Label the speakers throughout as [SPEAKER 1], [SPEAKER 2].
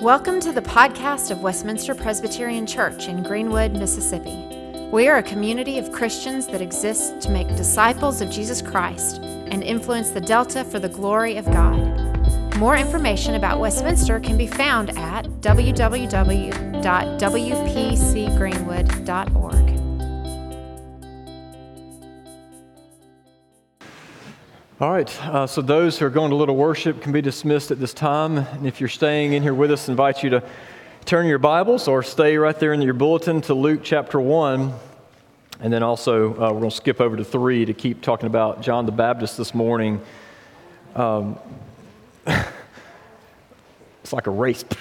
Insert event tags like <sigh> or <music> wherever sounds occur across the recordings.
[SPEAKER 1] Welcome to the podcast of Westminster Presbyterian Church in Greenwood, Mississippi. We are a community of Christians that exists to make disciples of Jesus Christ and influence the Delta for the glory of God. More information about Westminster can be found at www.wpcgreenwood.org.
[SPEAKER 2] All right, uh, so those who are going to Little Worship can be dismissed at this time. And if you're staying in here with us, I invite you to turn your Bibles or stay right there in your bulletin to Luke chapter 1. And then also, uh, we're going to skip over to 3 to keep talking about John the Baptist this morning. Um, <laughs> it's like a race. <laughs>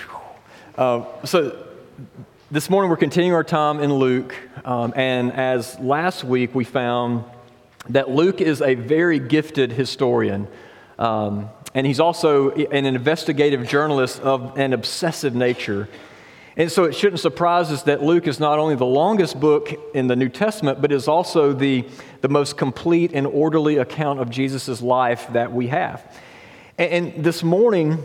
[SPEAKER 2] Uh, so, this morning we're continuing our time in Luke. Um, and as last week we found that Luke is a very gifted historian. Um, and he's also an investigative journalist of an obsessive nature. And so it shouldn't surprise us that Luke is not only the longest book in the New Testament, but is also the, the most complete and orderly account of Jesus' life that we have. And, and this morning,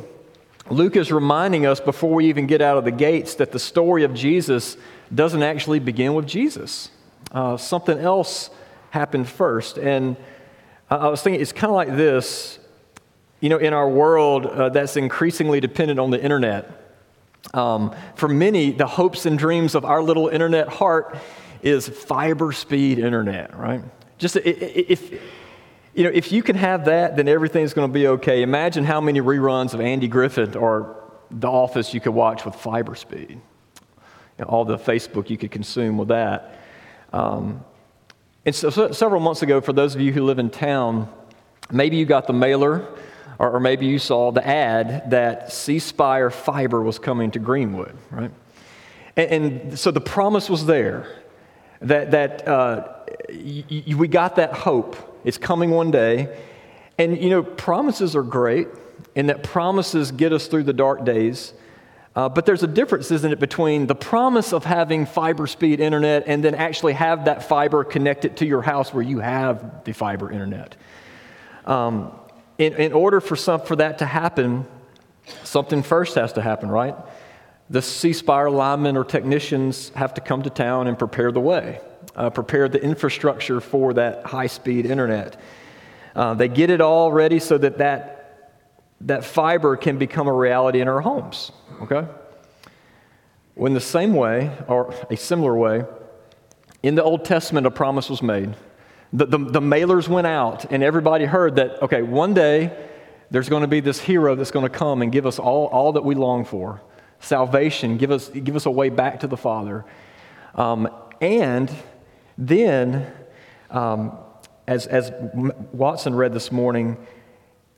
[SPEAKER 2] Luke is reminding us before we even get out of the gates that the story of Jesus doesn't actually begin with Jesus. Uh, something else happened first. And I was thinking, it's kind of like this. You know, in our world uh, that's increasingly dependent on the internet, um, for many, the hopes and dreams of our little internet heart is fiber speed internet, right? Just if, you know, if you can have that, then everything's going to be okay. Imagine how many reruns of Andy Griffith or The Office you could watch with fiber speed. You know, all the Facebook you could consume with that. Um, and so, so, several months ago, for those of you who live in town, maybe you got the mailer, or, or maybe you saw the ad that C Spire Fiber was coming to Greenwood, right? And, and so the promise was there that, that uh, y- y- we got that hope. It's coming one day. And, you know, promises are great, and that promises get us through the dark days. Uh, but there's a difference, isn't it, between the promise of having fiber speed internet and then actually have that fiber connected to your house where you have the fiber internet. Um, in, in order for, some, for that to happen, something first has to happen, right? The C Spire linemen or technicians have to come to town and prepare the way, uh, prepare the infrastructure for that high speed internet. Uh, they get it all ready so that, that that fiber can become a reality in our homes okay? In the same way, or a similar way, in the Old Testament, a promise was made. The, the, the, mailers went out, and everybody heard that, okay, one day there's going to be this hero that's going to come and give us all, all that we long for salvation, give us, give us a way back to the Father. Um, and then, um, as, as Watson read this morning,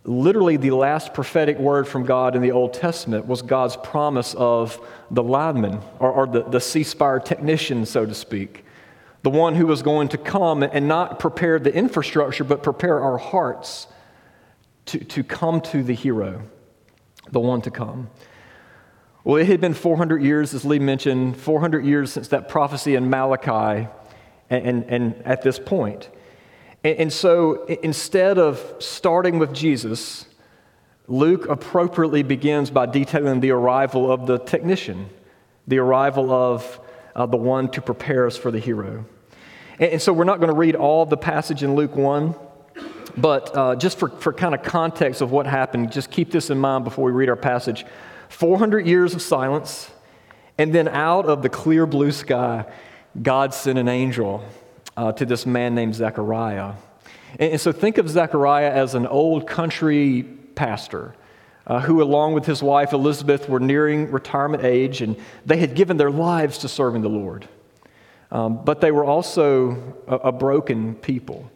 [SPEAKER 2] literally the last prophetic word from God in the Old Testament was God's promise of the lineman or, or the, the C Spire technician, so to speak. The one who was going to come and not prepare the infrastructure, but prepare our hearts to, to come to the hero, the one to come. Well, it had been 400 years, as Lee mentioned, 400 years since that prophecy in Malachi, and, and, and at this point. And, so instead of starting with Jesus, Luke appropriately begins by detailing the arrival of the technician, the arrival of uh, the one to prepare us for the hero. And, and so we're not going to read all the passage in Luke 1, but uh, just for, for kind of context of what happened, just keep this in mind before we read our passage. 400 years of silence, and then out of the clear blue sky, God sent an angel uh, to this man named Zechariah. And, and, so think of Zechariah as an old country pastor. Uh, who, along with his wife Elizabeth, were nearing retirement age, and they had given their lives to serving the Lord. Um, but they were also a, a broken people.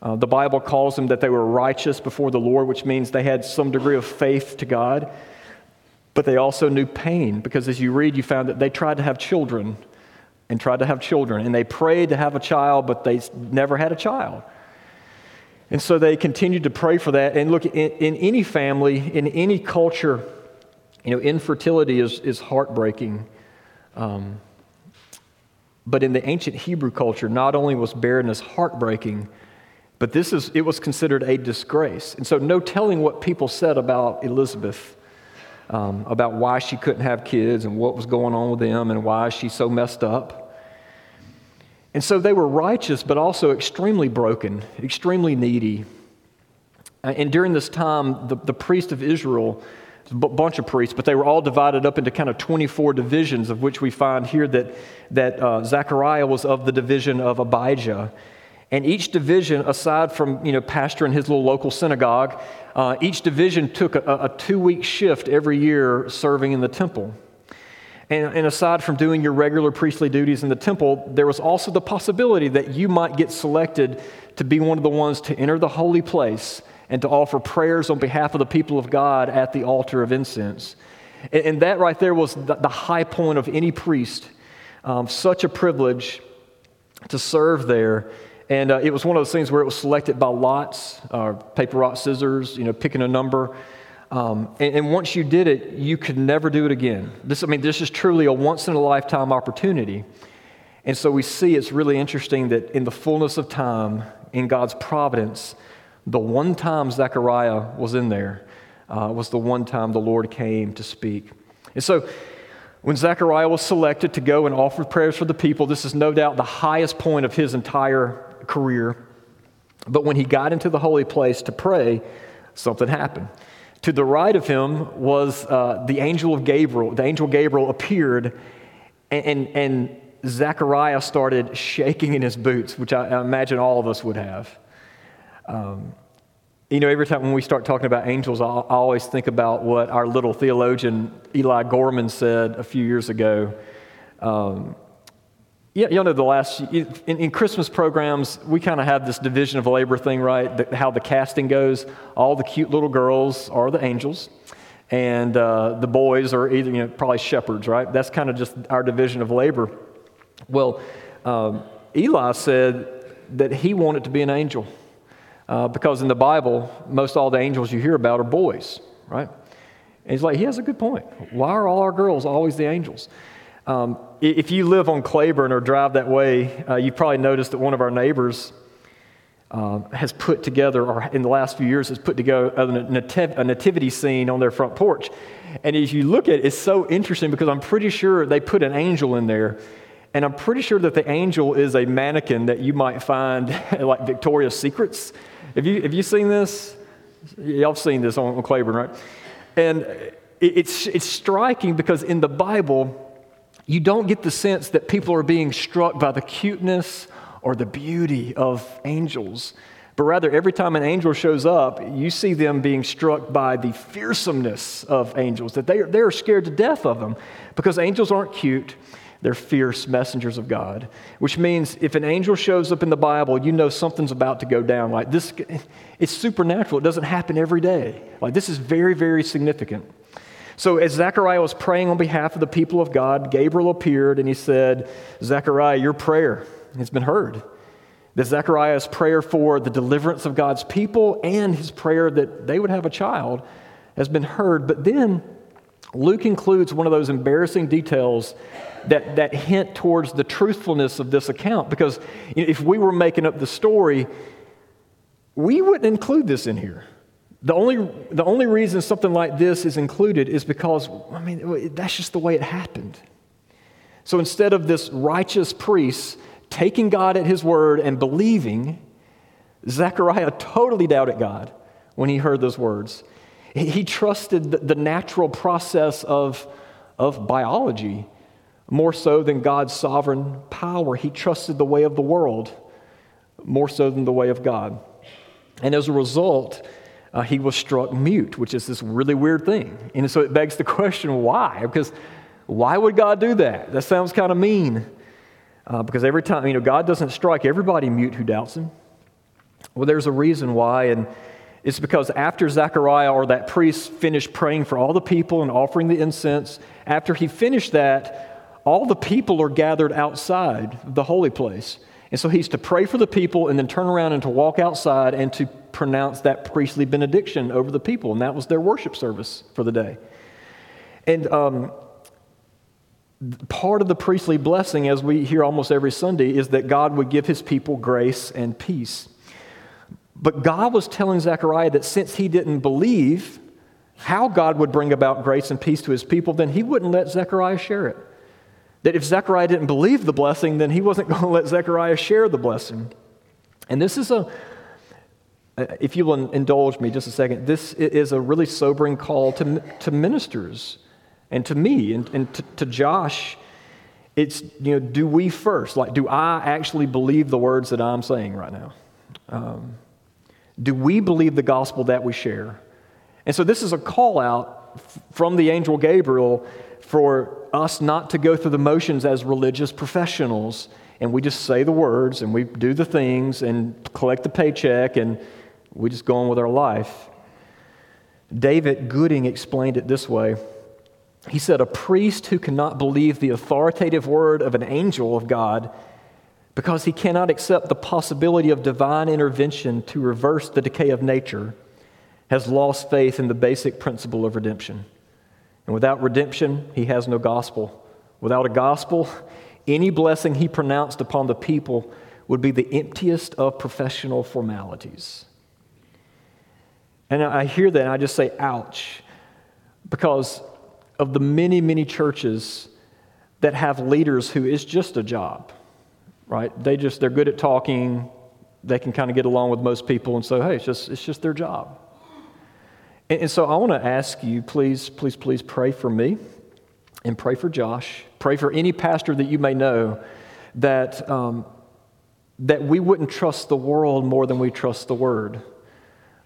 [SPEAKER 2] Uh, the Bible calls them that they were righteous before the Lord, which means they had some degree of faith to God. But they also knew pain because as you read, you found that they tried to have children and tried to have children. And they prayed to have a child, but they never had a child. And so they continued to pray for that. And look, in, in any family, in any culture, you know, infertility is, is heartbreaking. Um, but in the ancient Hebrew culture, not only was barrenness heartbreaking, but this is, it was considered a disgrace. And so, no telling what people said about Elizabeth um, about why she couldn't have kids and what was going on with them and why she's so messed up. And so they were righteous, but also extremely broken, extremely needy. And during this time, the, the priest of Israel, a bunch of priests, but they were all divided up into kind of 24 divisions, of which we find here that, that uh, Zechariah was of the division of Abijah. And each division, aside from you know, pastoring his little local synagogue, uh, each division took a, a two week shift every year serving in the temple. And, and, aside from doing your regular priestly duties in the temple, there was also the possibility that you might get selected to be one of the ones to enter the holy place and to offer prayers on behalf of the people of God at the altar of incense. And, and that right there was the, the, high point of any priest. Um, such a privilege to serve there. And uh, it was one of those things where it was selected by lots, uh, paper, rock, scissors, you know, picking a number. Um, and, and, once you did it, you could never do it again. This, I mean, this is truly a once in a lifetime opportunity. And so we see it's really interesting that in the fullness of time, in God's providence, the one time Zechariah was in there uh, was the one time the Lord came to speak. And so when Zechariah was selected to go and offer prayers for the people, this is no doubt the highest point of his entire career. But when he got into the holy place to pray, something happened. To the right of him was uh, the angel of Gabriel. The angel Gabriel appeared, and, and, and Zechariah started shaking in his boots, which I, I imagine all of us would have. Um, you know, every time when we start talking about angels, I, I always think about what our little theologian Eli Gorman said a few years ago. Um, yeah, y'all know the last, in, in Christmas programs, we kind of have this division of labor thing, right? The, how the casting goes. All the cute little girls are the angels, and uh, the boys are either, you know, probably shepherds, right? That's kind of just our division of labor. Well, um, Eli said that he wanted to be an angel uh, because in the Bible, most all the angels you hear about are boys, right? And he's like, he has a good point. Why are all our girls always the angels? Um, if you live on Claiborne or drive that way, uh, you've probably noticed that one of our neighbors uh, has put together, or in the last few years, has put together a, nativ- a nativity scene on their front porch. And as you look at it, it's so interesting because I'm pretty sure they put an angel in there. And I'm pretty sure that the angel is a mannequin that you might find <laughs> like Victoria's Secrets. Have you, have you seen this? Y'all have seen this on, on Claiborne, right? And it's, it's striking because in the Bible, you don't get the sense that people are being struck by the cuteness or the beauty of angels. But rather, every time an angel shows up, you see them being struck by the fearsomeness of angels, that they are, they are scared to death of them because angels aren't cute. They're fierce messengers of God, which means if an angel shows up in the Bible, you know something's about to go down. Like this, it's supernatural. It doesn't happen every day. Like this is very, very significant. So, as Zechariah was praying on behalf of the people of God, Gabriel appeared and he said, Zechariah, your prayer has been heard. That Zechariah's prayer for the deliverance of God's people and his prayer that they would have a child has been heard. But then Luke includes one of those embarrassing details that, that hint towards the truthfulness of this account. Because if we were making up the story, we wouldn't include this in here. The only, the only reason something like this is included is because, I mean, that's just the way it happened. So instead of this righteous priest taking God at his word and believing, Zechariah totally doubted God when he heard those words. He trusted the natural process of, of biology more so than God's sovereign power. He trusted the way of the world more so than the way of God. And as a result, uh, he was struck mute, which is this really weird thing. And so it begs the <laughs> question why? Because why would God do that? That sounds kind of mean. Uh, because every time, you know, God doesn't strike everybody mute who doubts him. Well, there's a reason why, and it's because after Zechariah or that priest finished praying for all the people and offering the incense, after he finished that, all the people are gathered outside the holy place. And so he's to pray for the people and then turn around and to walk outside and to pronounce that priestly benediction over the people. And that was their worship service for the day. And um, part of the priestly blessing, as we hear almost every Sunday, is that God would give his people grace and peace. But God was telling Zechariah that since he didn't believe, how God would bring about grace and peace to his people, then he wouldn't let Zechariah share it. That if Zechariah didn't believe the blessing, then he wasn't <laughs> going to let Zechariah share the blessing. And this is a, if you will indulge me just a second, this is a really sobering call to, to ministers and to me and, and to, to Josh. It's, you know, do we first? Like, do I actually believe the words that I'm saying right now? Um, do we believe the gospel that we share? And so this is a call out from the angel Gabriel for us not to go through the motions as religious professionals and we just say the words and we do the things and collect the paycheck and we just go on with our life. David Gooding explained it this way. He said, A priest who cannot believe the authoritative word of an angel of God because he cannot accept the possibility of divine intervention to reverse the decay of nature has lost faith in the basic principle of redemption. And without redemption, he has no gospel. Without a gospel, any blessing he pronounced upon the people would be the emptiest of professional formalities. And I hear that and I just say, ouch, because of the many, many churches that have leaders who is just a job, right? They just, they're good at talking, they can kind of get along with most people and say, hey, it's just, it's just their job. And, and so I want to ask you, please, please, please pray for me and pray for Josh. Pray for any pastor that you may know that, um, that we wouldn't trust the world more than we trust the word.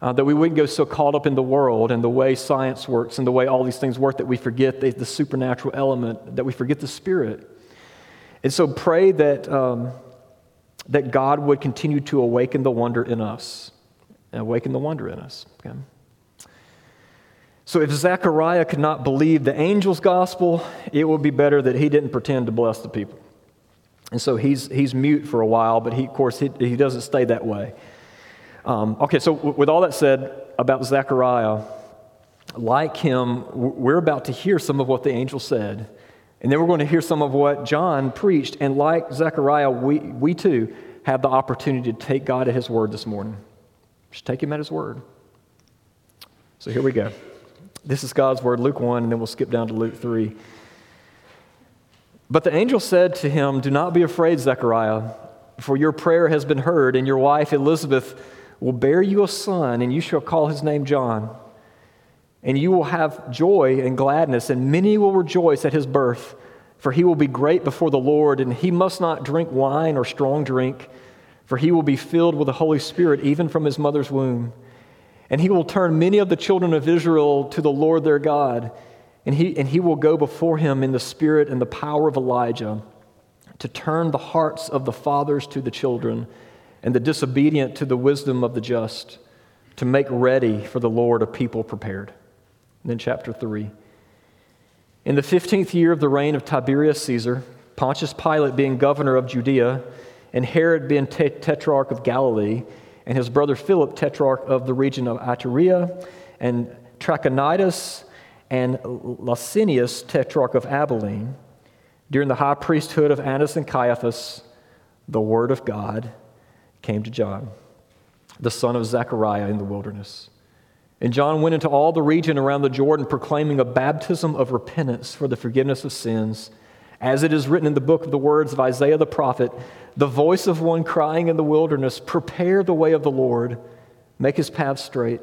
[SPEAKER 2] Uh, that we wouldn't go so caught up in the world and the way science works and the way all these things work that we forget the, the supernatural element, that we forget the spirit. And so pray that, um, that God would continue to awaken the wonder in us, awaken the wonder in us. Okay? So if Zechariah could not believe the angel's gospel, it would be better that he didn't pretend to bless the people. And so he's, he's mute for a while, but he, of course, he, he doesn't stay that way. Um, okay, so w- with all that said about Zechariah, like him, we're about to hear some of what the angel said. And then we're going to hear some of what John preached. And like Zechariah, we, we too have the opportunity to take God at his word this morning. Just take him at his word. So here we go. This is God's word, Luke 1, and then we'll skip down to Luke 3. But the angel said to him, Do not be afraid, Zechariah, for your prayer has been heard, and your wife Elizabeth will bear you a son, and you shall call his name John. And you will have joy and gladness, and many will rejoice at his birth, for he will be great before the Lord, and he must not drink wine or strong drink, for he will be filled with the Holy Spirit even from his mother's womb. And he will turn many of the children of Israel to the Lord their God. And he, and he will go before him in the spirit and the power of Elijah to turn the hearts of the fathers to the children and the disobedient to the wisdom of the just, to make ready for the Lord a people prepared. And then, chapter 3. In the 15th year of the reign of Tiberius Caesar, Pontius Pilate being governor of Judea, and Herod being tetrarch of Galilee, and his brother Philip, tetrarch of the region of Iturea, and Trachonitis and Lysanias, tetrarch of Abilene, during the high priesthood of Annas and Caiaphas, the word of God came to John, the son of Zechariah in the wilderness. And John went into all the region around the Jordan, proclaiming a baptism of repentance for the forgiveness of sins, as it is written in the book of the words of Isaiah the prophet the voice of one crying in the wilderness, Prepare the way of the Lord, make his path straight.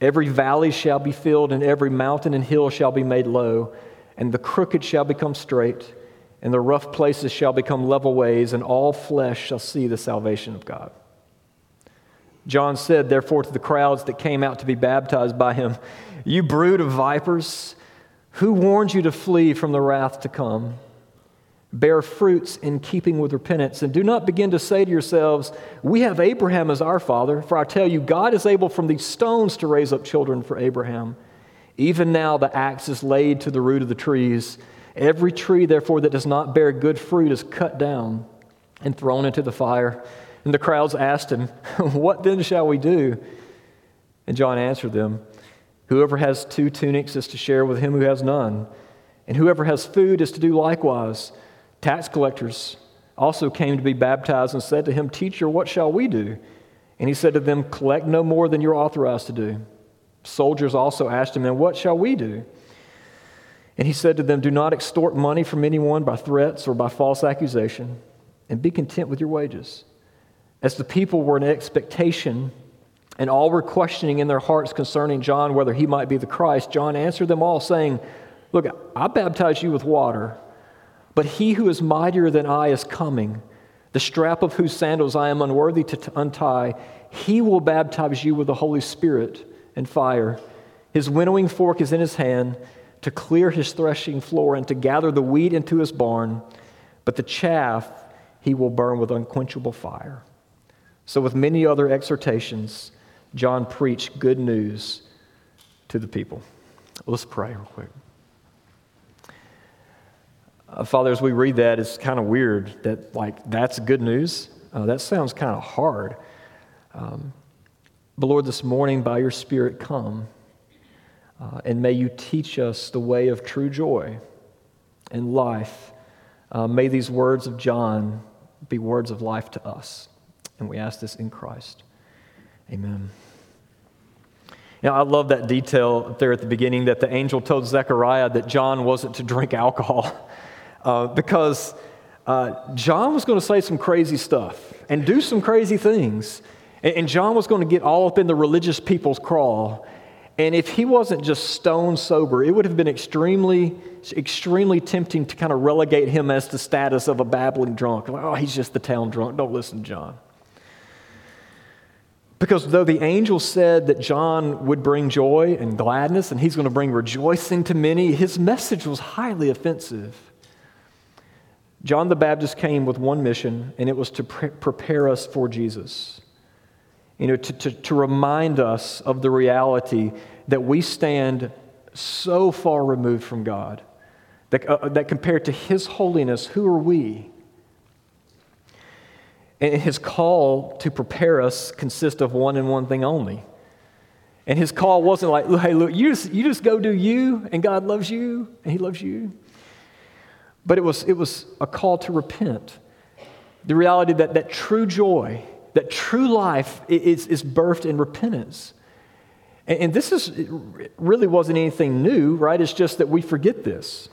[SPEAKER 2] Every valley shall be filled, and every mountain and hill shall be made low, and the crooked shall become straight, and the rough places shall become level ways, and all flesh shall see the salvation of God. John said, therefore, to the crowds that came out to be baptized by him, You brood of vipers, who warned you to flee from the wrath to come? bear fruits in keeping with repentance. And do not begin to say to yourselves, We have Abraham as our father. For I tell you, God is able from these stones to raise up children for Abraham. Even now the axe is laid to the root of the trees. Every tree, therefore, that does not bear good fruit is cut down and thrown into the fire. And the crowds asked him, <laughs> What then shall we do? And John answered them, Whoever has two tunics is to share with him who has none, and whoever has food is to do likewise. Tax collectors also came to be baptized and said to him, Teacher, what shall we do? And he said to them, Collect no more than you're authorized to do. Soldiers also asked him, And what shall we do? And he said to them, Do not extort money from anyone by threats or by false accusation, and be content with your wages. As the people were in expectation, and all were questioning in their hearts concerning John whether he might be the Christ, John answered them all, saying, Look, I baptize you with water, but he who is mightier than I is coming, the strap of whose sandals I am unworthy to untie. He will baptize you with the Holy Spirit and fire. His winnowing fork is in his hand to clear his threshing floor and to gather the wheat into his barn, but the chaff he will burn with unquenchable fire. So, with many other exhortations, John preached good news to the people. Let's pray real quick. Uh, Father, as we read that, it's kind of weird that, like, that's good news. Uh, that sounds kind of hard. Um, but Lord, this morning, by your Spirit, come uh, and may you teach us the way of true joy and life. Uh, may these words of John be words of life to us. And we ask this in Christ. Amen. Know, I love that detail there at the beginning that the angel told Zechariah that John wasn't to drink alcohol <laughs> uh, because uh, John was going to say some crazy stuff and do some crazy things. And John was going to get all up in the religious people's crawl. And if he wasn't just stone sober, it would have been extremely, extremely tempting to kind of relegate him as the status of a babbling drunk. Like, oh, he's just the town drunk. Don't listen to John. Because though the angel said that John would bring joy and gladness and he's going to bring rejoicing to many, his message was highly offensive. John the Baptist came with one mission, and it was to pre- prepare us for Jesus you know, to, to, to remind us of the reality that we stand so far removed from God, that, uh, that compared to His holiness, who are we? And His call to prepare us consists of one and one thing only. And His call wasn't like, hey, look, you just, you just go do you, and God loves you, and He loves you. But it was, it was a call to repent. The reality that, that true joy, that true life is, is birthed in repentance. And, and this is, really wasn't anything new, right? It's just that we forget this.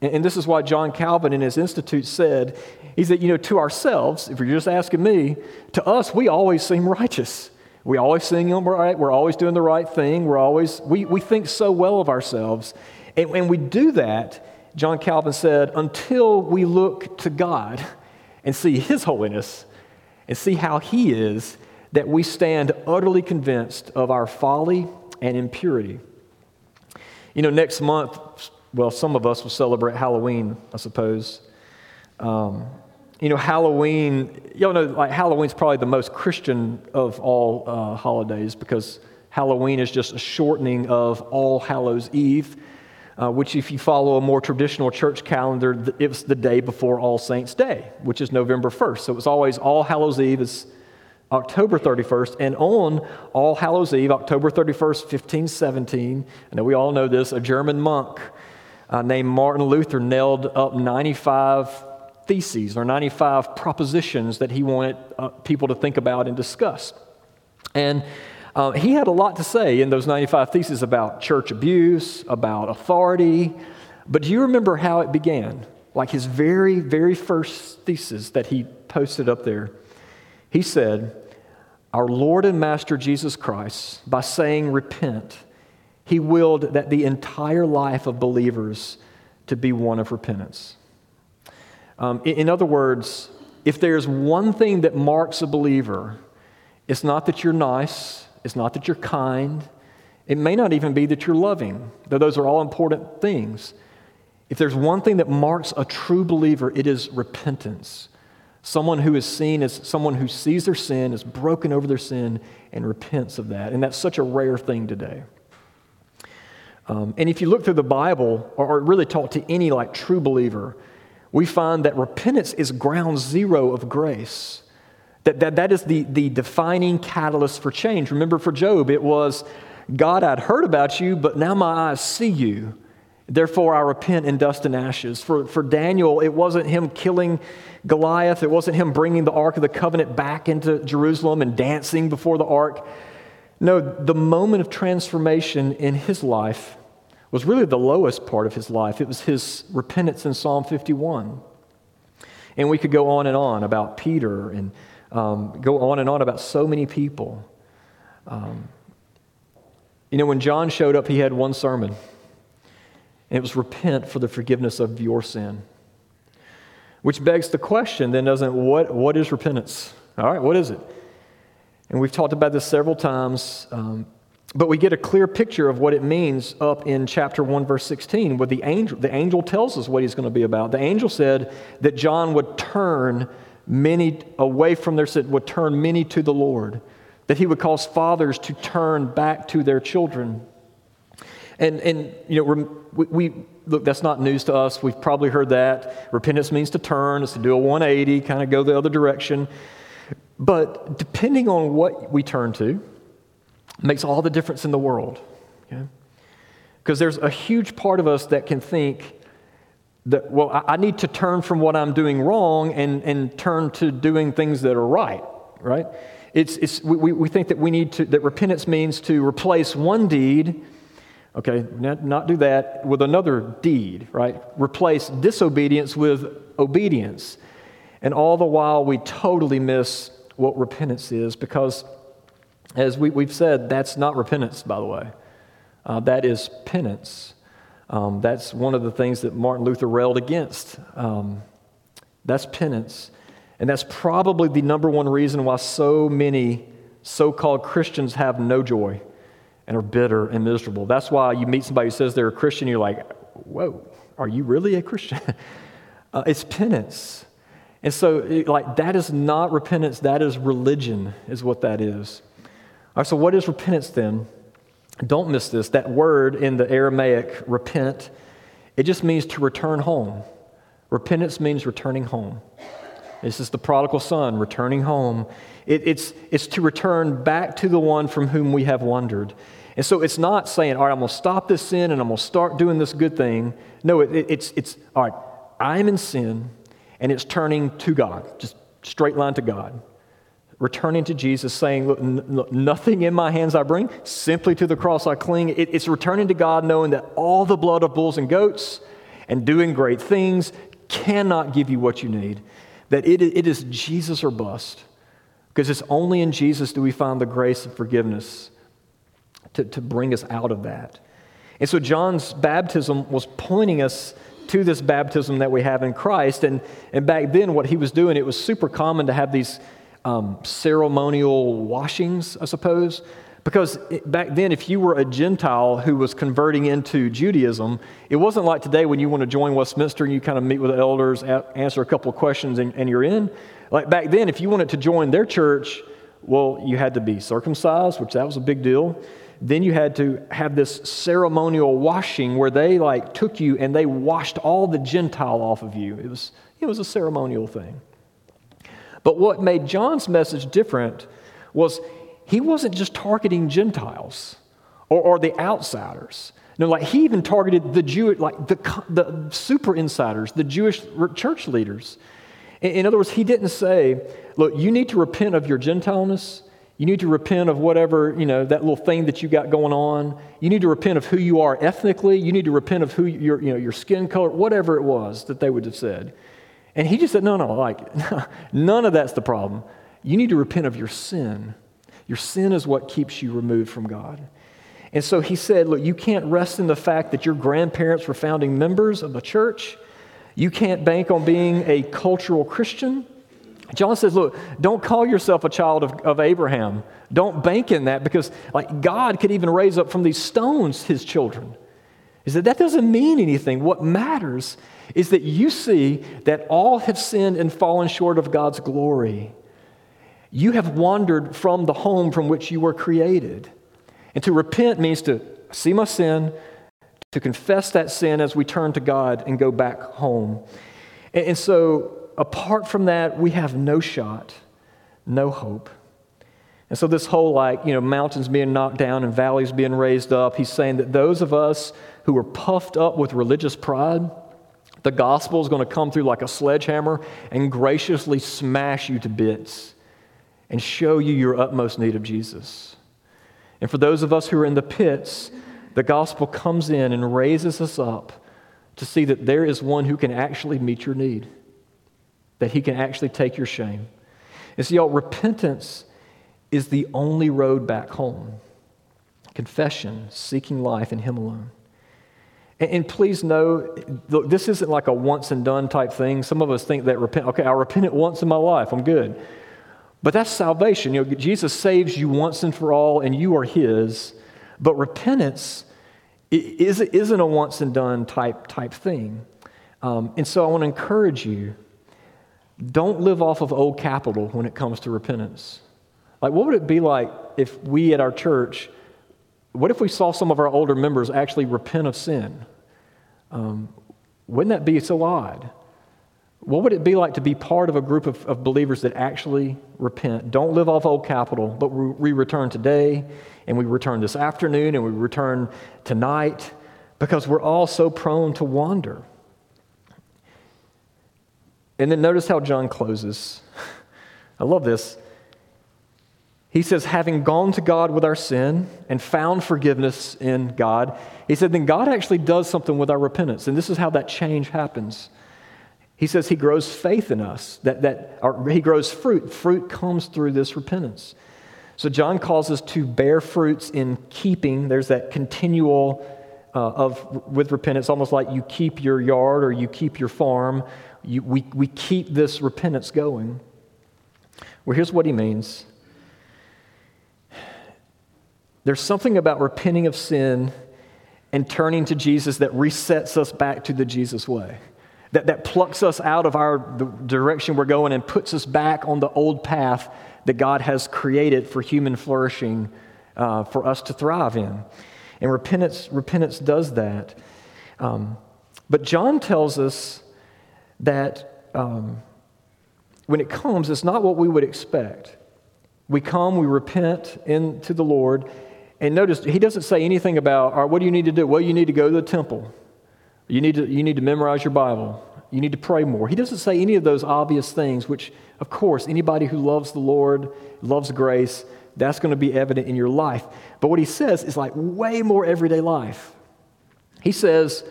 [SPEAKER 2] And, and this is why John Calvin in his Institute said, he said, you know, to ourselves, if you're just asking me, to us, we always seem righteous. We always them right. We're always doing the right thing. We're always, we, we think so well of ourselves. And, and we do that, John Calvin said, until we look to God and see His holiness and see how He is, that we stand utterly convinced of our folly and impurity. You know, next month, well, some of us will celebrate Halloween, I suppose. Um, you know, Halloween, y'all know, like Halloween's probably the most Christian of all uh, holidays because Halloween is just a shortening of All Hallows Eve uh, which, if you follow a more traditional church calendar, it was the day before All Saints' Day, which is November 1st. So it was always All Hallows Eve is October 31st, and on All Hallows Eve, October 31st, 1517, I know we all know this, a German monk uh, named Martin Luther nailed up 95 theses or 95 propositions that he wanted uh, people to think about and discuss. And uh, he had a lot to say in those 95 theses about church abuse, about authority. But do you remember how it began? Like his very, very first thesis that he posted up there. He said, Our Lord and Master Jesus Christ, by saying repent, he willed that the entire life of believers to be one of repentance. Um, in, in other words, if there's one thing that marks a believer, it's not that you're nice, it's not that you're kind. It may not even be that you're loving, though those are all important things. If there's one thing that marks a true believer, it is repentance. Someone who is seen as someone who sees their sin, is broken over their sin, and repents of that. And that's such a rare thing today. Um, and if you look through the Bible, or, or really talk to any like true believer, we find that repentance is ground zero of grace. That, that, that is the, the defining catalyst for change. Remember, for Job, it was God, I'd heard about you, but now my eyes see you. Therefore, I repent in dust and ashes. For, for Daniel, it wasn't him killing Goliath, it wasn't him bringing the Ark of the Covenant back into Jerusalem and dancing before the Ark. No, the moment of transformation in his life was really the lowest part of his life. It was his repentance in Psalm 51. And we could go on and on about Peter and um, go on and on about so many people. Um, you know, when John showed up, he had one sermon, and it was repent for the forgiveness of your sin. Which begs the question then, doesn't it? What, what is repentance? All right, what is it? And we've talked about this several times, um, but we get a clear picture of what it means up in chapter 1, verse 16, where the angel, the angel tells us what he's going to be about. The angel said that John would turn many away from their sin, would turn many to the Lord, that he would cause fathers to turn back to their children. And, and you know, we, we look, that's not news to us. We've probably heard that. Repentance means to turn, it's to do a 180, kind of go the other direction. But depending on what we turn to, makes all the difference in the world. Because there's a huge part of us that can think that, well, I, need to turn from what I'm doing wrong and, and turn to doing things that are right, right? It's, it's, we, we think that we need to, that repentance means to replace one deed, okay, not, not do that, with another deed, right? Replace disobedience with obedience. And all the while, we totally miss what repentance is because, as we, have said, that's not repentance, by the way. Uh, that is penance. Um, that's one of the things that Martin Luther railed against. Um, that's penance. And that's probably the number one reason why so many so called Christians have no joy and are bitter and miserable. That's why you meet somebody who says they're a Christian, you're like, whoa, are you really a Christian? <laughs> uh, it's penance. And so, like, that is not repentance, that is religion, is what that is. All right, so what is repentance then? Don't miss this. That word in the Aramaic, repent, it just means to return home. Repentance means returning home. This is the prodigal son returning home. It, it's, it's to return back to the one from whom we have wandered. And so it's not saying, all right, I'm going to stop this sin and I'm going to start doing this good thing. No, it, it, it's, it's, all right, I'm in sin and it's turning to God, just straight line to God. Returning to Jesus, saying, look, n- nothing in my hands I bring, simply to the cross I cling. It, it's returning to God knowing that all the blood of bulls and goats and doing great things cannot give you what you need. That it, it is Jesus or bust. Because it's only in Jesus do we find the grace of forgiveness to, to bring us out of that. And so John's baptism was pointing us to this baptism that we have in Christ. And, and back then, what he was doing, it was super common to have these um, ceremonial washings, I suppose. Because back then, if you were a Gentile who was converting into Judaism, it wasn't like today when you want to join Westminster and you kind of meet with the elders, answer a couple of questions, and, and you're in. Like back then, if you wanted to join their church, well, you had to be circumcised, which that was a big deal then you had to have this ceremonial washing where they like took you and they washed all the Gentile off of you. It was, it was a ceremonial thing. But what made John's message different was he wasn't just targeting Gentiles or, or the outsiders. No, like he even targeted the Jew, like the, the super insiders, the Jewish church leaders. In, in other words, he didn't say, look, you need to repent of your Gentileness you need to repent of whatever, you know, that little thing that you got going on. You need to repent of who you are ethnically. You need to repent of who your, you know, your skin color, whatever it was that they would have said. And he just said, no, no, like, <laughs> none of that's the problem. You need to repent of your sin. Your sin is what keeps you removed from God. And so he said, look, you can't rest in the fact that your grandparents were founding members of the church. You can't bank on being a cultural Christian. John says, look, don't call yourself a child of, of Abraham. Don't bank in that because like God could even raise up from these stones his children. He said, that doesn't mean anything. What matters is that you see that all have sinned and fallen short of God's glory. You have wandered from the home from which you were created. And to repent means to see my sin, to confess that sin as we turn to God and go back home. And, and so apart from that, we have no shot, no hope. And so, this whole like, you know, mountains being knocked down and valleys being raised up, he's saying that those of us who are puffed up with religious pride, the gospel is going to come through like a sledgehammer and graciously smash you to bits and show you your utmost need of Jesus. And for those of us who are in the pits, the gospel comes in and raises us up to see that there is one who can actually meet your need, that he can actually take your shame. And see, y'all, repentance is the only road back home. Confession, seeking life in him alone. And, please know, look, this isn't like a once and done type thing. Some of us think that repent, okay, I'll repented once in my life, I'm good. But that's salvation. You know, Jesus saves you once and for all, and you are his. But repentance isn't a once and done type, type thing. Um, and so I want to encourage you don't live off of old capital when it comes to repentance. Like, what would it be like if we at our church, what if we saw some of our older members actually repent of sin? Um, wouldn't that be so odd? What would it be like to be part of a group of, of believers that actually repent? Don't live off old capital, but we, we return today, and we return this afternoon, and we return tonight, because we're all so prone to wander. And then notice how John closes. <laughs> I love this. He says, having gone to God with our sin and found forgiveness in God, he said, then God actually does something with our repentance. And this is how that change happens. He says he grows faith in us, that, that he grows fruit. Fruit comes through this repentance. So John calls us to bear fruits in keeping. There's that continual uh, of with repentance, almost like you keep your yard or you keep your farm. You, we, we keep this repentance going. Well, here's what he means. There's something about repenting of sin and turning to Jesus that resets us back to the Jesus way that, that plucks us out of our the direction we're going and puts us back on the old path that God has created for human flourishing uh, for us to thrive in. And repentance, repentance does that. Um, but John tells us that um, when it comes, it's not what we would expect. We come, we repent into the Lord, and notice he doesn't say anything about, all right, what do you need to do? Well, you need to go to the temple. You need, to, you need to memorize your Bible. You need to pray more. He doesn't say any of those obvious things, which, of course, anybody who loves the Lord, loves grace, that's going to be evident in your life. But what he says is like way more everyday life. He says,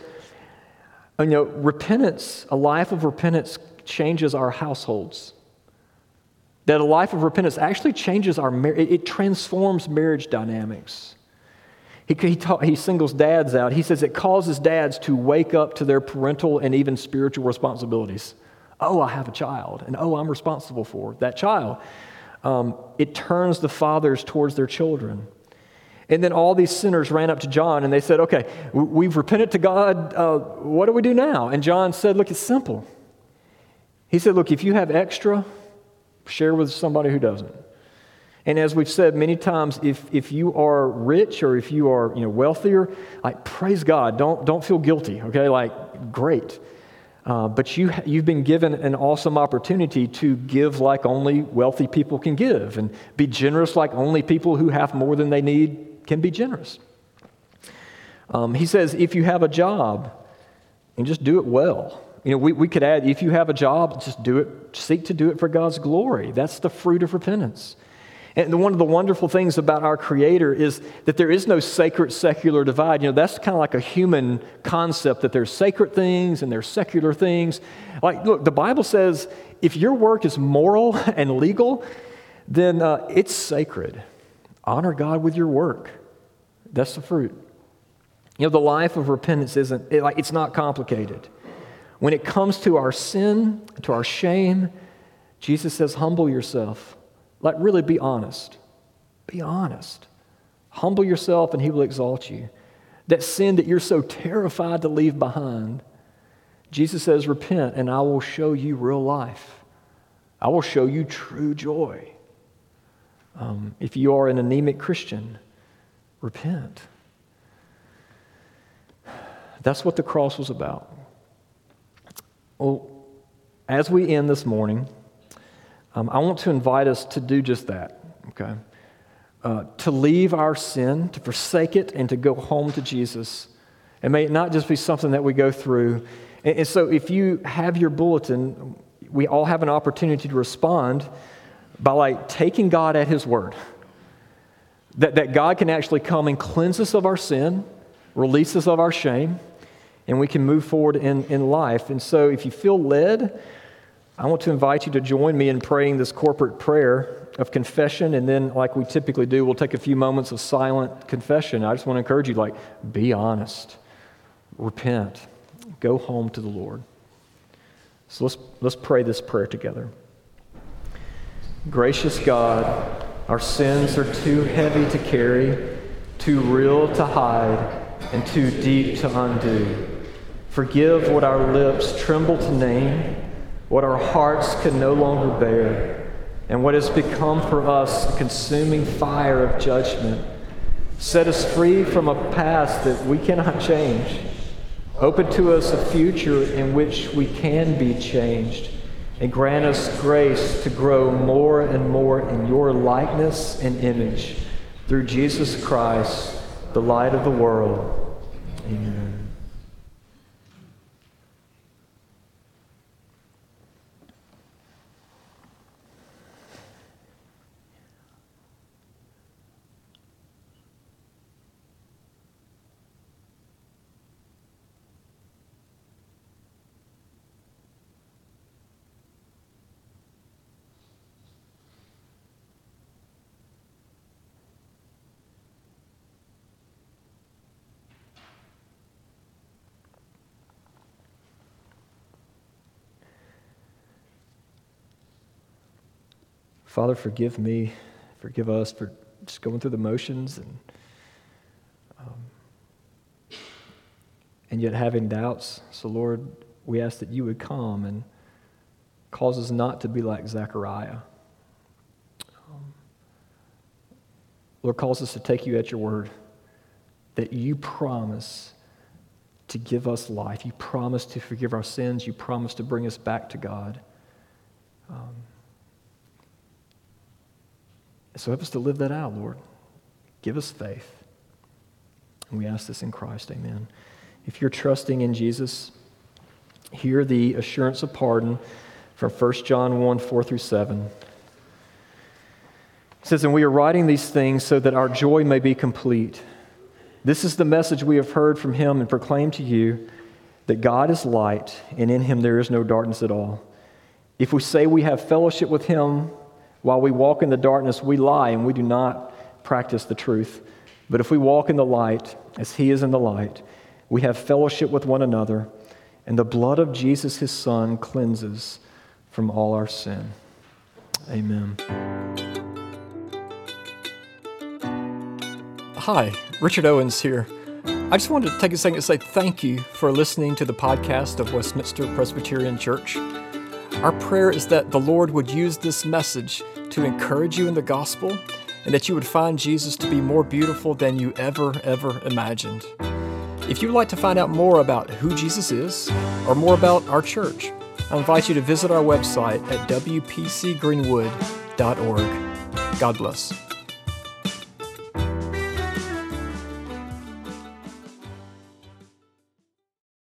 [SPEAKER 2] you know, repentance, a life of repentance changes our households. That a life of repentance actually changes our marriage, it transforms marriage dynamics. He, he, ta- he singles dads out. He says it causes dads to wake up to their parental and even spiritual responsibilities. Oh, I have a child, and oh, I'm responsible for that child. Um, it turns the fathers towards their children. And then all these sinners ran up to John and they said, Okay, we've repented to God. Uh, what do we do now? And John said, Look, it's simple. He said, Look, if you have extra, share with somebody who doesn't. And as we've said many times, if, if you are rich or if you are you know, wealthier, like praise God. Don't, don't feel guilty, okay? Like, great. Uh, but you, you've been given an awesome opportunity to give like only wealthy people can give and be generous like only people who have more than they need can be generous. Um, he says, if you have a job, and just do it well. You know, we, we could add, if you have a job, just do it, seek to do it for God's glory. That's the fruit of repentance. And one of the wonderful things about our Creator is that there is no sacred secular divide. You know, that's kind of like a human concept that there's sacred things and there's secular things. Like, look, the Bible says if your work is moral <laughs> and legal, then uh, it's sacred. Honor God with your work. That's the fruit. You know, the life of repentance isn't, it, like, it's not complicated. When it comes to our sin, to our shame, Jesus says, humble yourself. Like, really be honest. Be honest. Humble yourself and he will exalt you. That sin that you're so terrified to leave behind, Jesus says, Repent and I will show you real life. I will show you true joy. Um, if you are an anemic Christian, repent. That's what the cross was about. Well, as we end this morning, um, I want to invite us to do just that, okay? Uh, to leave our sin, to forsake it, and to go home to Jesus. And may it not just be something that we go through. And, and so, if you have your bulletin, we all have an opportunity to respond by like taking God at His word. that, that God can actually come and cleanse us of our sin, release us of our shame, and we can move forward in, in life. And so, if you feel led, I want to invite you to join me in praying this corporate prayer of confession. And then, like we typically do, we'll take a few moments of silent confession. I just want to encourage you, like, be honest, repent, go home to the Lord. So let's, let's pray this prayer together. Gracious God, our sins are too heavy to carry, too real to hide, and too deep to undo. Forgive what our lips tremble to name, what our hearts can no longer bear, and what has become for us a consuming fire of judgment. Set us free from a past that we cannot change. Open to us a future in which we can be changed and grant us grace to grow more and more in your likeness and image through Jesus Christ, the light of the world. Amen. Father, forgive me, forgive us for just going through the motions and um, and yet having doubts. So, Lord, we ask that you would come and cause us not to be like Zechariah. Um, Lord, calls us to take you at your word, that you promise to give us life. You promise to forgive our sins. You promise to bring us back to God. Um, so help us to live that out, Lord. Give us faith. And we ask this in Christ. Amen. If you're trusting in Jesus, hear the assurance of pardon from 1 John 1 4 through 7. It says, And we are writing these things so that our joy may be complete. This is the message we have heard from him and proclaimed to you that God is light, and in him there is no darkness at all. If we say we have fellowship with him, while we walk in the darkness, we lie and we do not practice the truth. But if we walk in the light, as He is in the light, we have fellowship with one another, and the blood of Jesus, His Son, cleanses from all our sin. Amen.
[SPEAKER 3] Hi, Richard Owens here. I just wanted to take a second to say thank you for listening to the podcast of Westminster Presbyterian Church. Our prayer is that the Lord would use this message to encourage you in the gospel and that you would find Jesus to be more beautiful than you ever, ever imagined. If you'd like to find out more about who Jesus is or more about our church, I invite you to visit our website at wpcgreenwood.org. God bless.